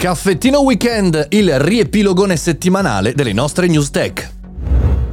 Caffettino Weekend, il riepilogone settimanale delle nostre news tech.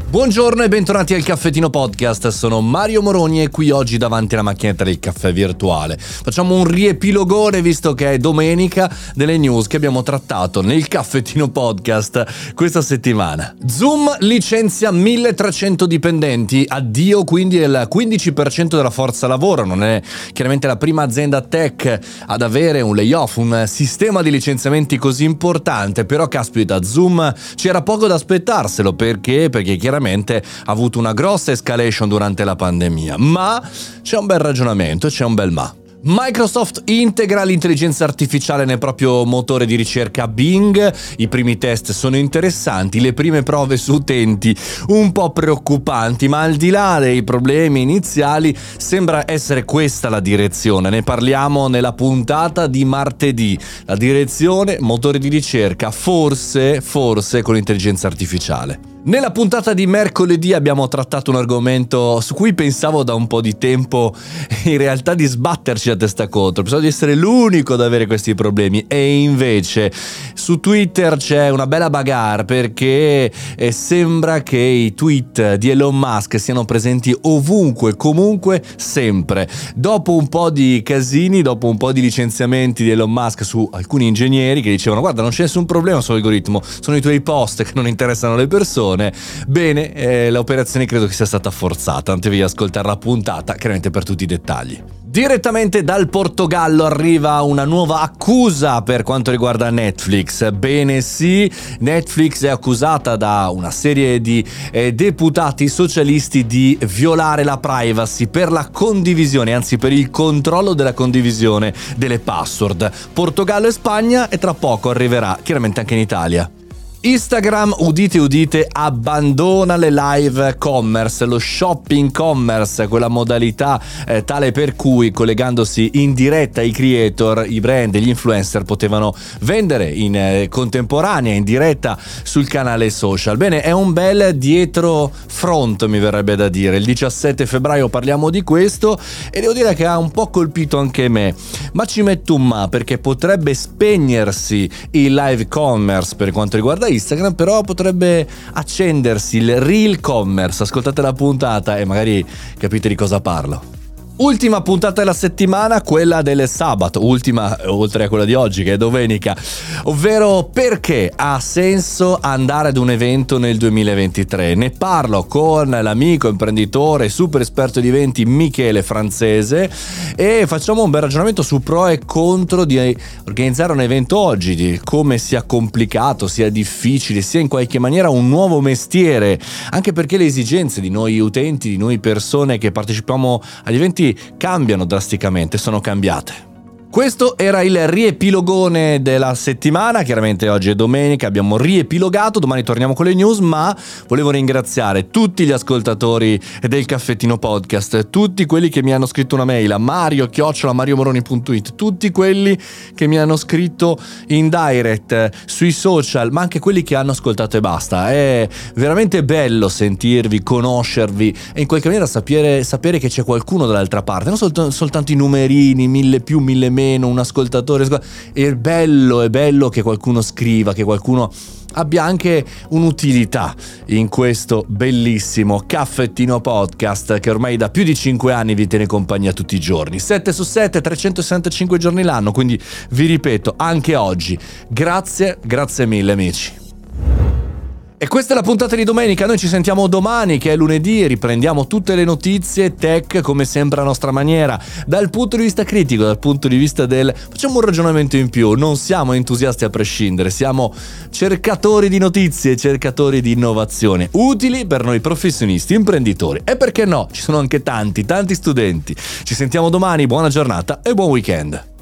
Buongiorno e bentornati al Caffettino Podcast, sono Mario Moroni e qui oggi davanti alla macchinetta del caffè virtuale. Facciamo un riepilogone visto che è domenica delle news che abbiamo trattato nel Caffettino Podcast questa settimana. Zoom licenzia 1300 dipendenti, addio quindi il 15% della forza lavoro, non è chiaramente la prima azienda tech ad avere un layoff, un sistema di licenziamenti così importante, però caspita Zoom c'era poco da aspettarselo perché? Perché chiaramente chiaramente ha avuto una grossa escalation durante la pandemia, ma c'è un bel ragionamento, c'è un bel ma. Microsoft integra l'intelligenza artificiale nel proprio motore di ricerca Bing, i primi test sono interessanti, le prime prove su utenti un po' preoccupanti, ma al di là dei problemi iniziali sembra essere questa la direzione, ne parliamo nella puntata di martedì, la direzione motore di ricerca, forse, forse con l'intelligenza artificiale. Nella puntata di mercoledì abbiamo trattato un argomento su cui pensavo da un po' di tempo in realtà di sbatterci a testa contro, pensavo di essere l'unico ad avere questi problemi e invece su Twitter c'è una bella bagarre perché eh, sembra che i tweet di Elon Musk siano presenti ovunque, comunque, sempre. Dopo un po' di casini, dopo un po' di licenziamenti di Elon Musk su alcuni ingegneri che dicevano guarda non c'è nessun problema sull'algoritmo, sono i tuoi post che non interessano le persone operazione. Bene, eh, l'operazione credo che sia stata forzata, antevi ascoltare la puntata, chiaramente per tutti i dettagli. Direttamente dal Portogallo arriva una nuova accusa per quanto riguarda Netflix. Bene sì, Netflix è accusata da una serie di eh, deputati socialisti di violare la privacy per la condivisione, anzi per il controllo della condivisione delle password. Portogallo e Spagna e tra poco arriverà chiaramente anche in Italia. Instagram, udite udite, abbandona le live commerce, lo shopping commerce, quella modalità eh, tale per cui collegandosi in diretta ai creator, i brand gli influencer potevano vendere in eh, contemporanea, in diretta sul canale social. Bene, è un bel dietro front mi verrebbe da dire. Il 17 febbraio parliamo di questo e devo dire che ha un po' colpito anche me, ma ci metto un ma perché potrebbe spegnersi il live commerce per quanto riguarda Instagram, però potrebbe accendersi il real commerce. Ascoltate la puntata e magari capite di cosa parlo. Ultima puntata della settimana, quella del sabato, ultima oltre a quella di oggi che è domenica, ovvero perché ha senso andare ad un evento nel 2023. Ne parlo con l'amico imprenditore super esperto di eventi Michele Francese e facciamo un bel ragionamento su pro e contro di organizzare un evento oggi, di come sia complicato, sia difficile, sia in qualche maniera un nuovo mestiere, anche perché le esigenze di noi utenti, di noi persone che partecipiamo agli eventi cambiano drasticamente, sono cambiate. Questo era il riepilogone della settimana, chiaramente oggi è domenica, abbiamo riepilogato, domani torniamo con le news, ma volevo ringraziare tutti gli ascoltatori del Caffettino Podcast, tutti quelli che mi hanno scritto una mail a mario mariomoroni.it, tutti quelli che mi hanno scritto in direct sui social, ma anche quelli che hanno ascoltato e basta. È veramente bello sentirvi, conoscervi e in qualche maniera sapere, sapere che c'è qualcuno dall'altra parte, non solt- soltanto i numerini, mille più, mille meno meno, un ascoltatore. È bello, è bello che qualcuno scriva, che qualcuno abbia anche un'utilità in questo bellissimo caffettino podcast che ormai da più di 5 anni vi tiene compagnia tutti i giorni. 7 su 7, 365 giorni l'anno, quindi vi ripeto, anche oggi. Grazie, grazie mille amici. E questa è la puntata di domenica, noi ci sentiamo domani che è lunedì riprendiamo tutte le notizie tech come sempre a nostra maniera, dal punto di vista critico, dal punto di vista del facciamo un ragionamento in più, non siamo entusiasti a prescindere, siamo cercatori di notizie, cercatori di innovazione, utili per noi professionisti, imprenditori. E perché no, ci sono anche tanti, tanti studenti. Ci sentiamo domani, buona giornata e buon weekend.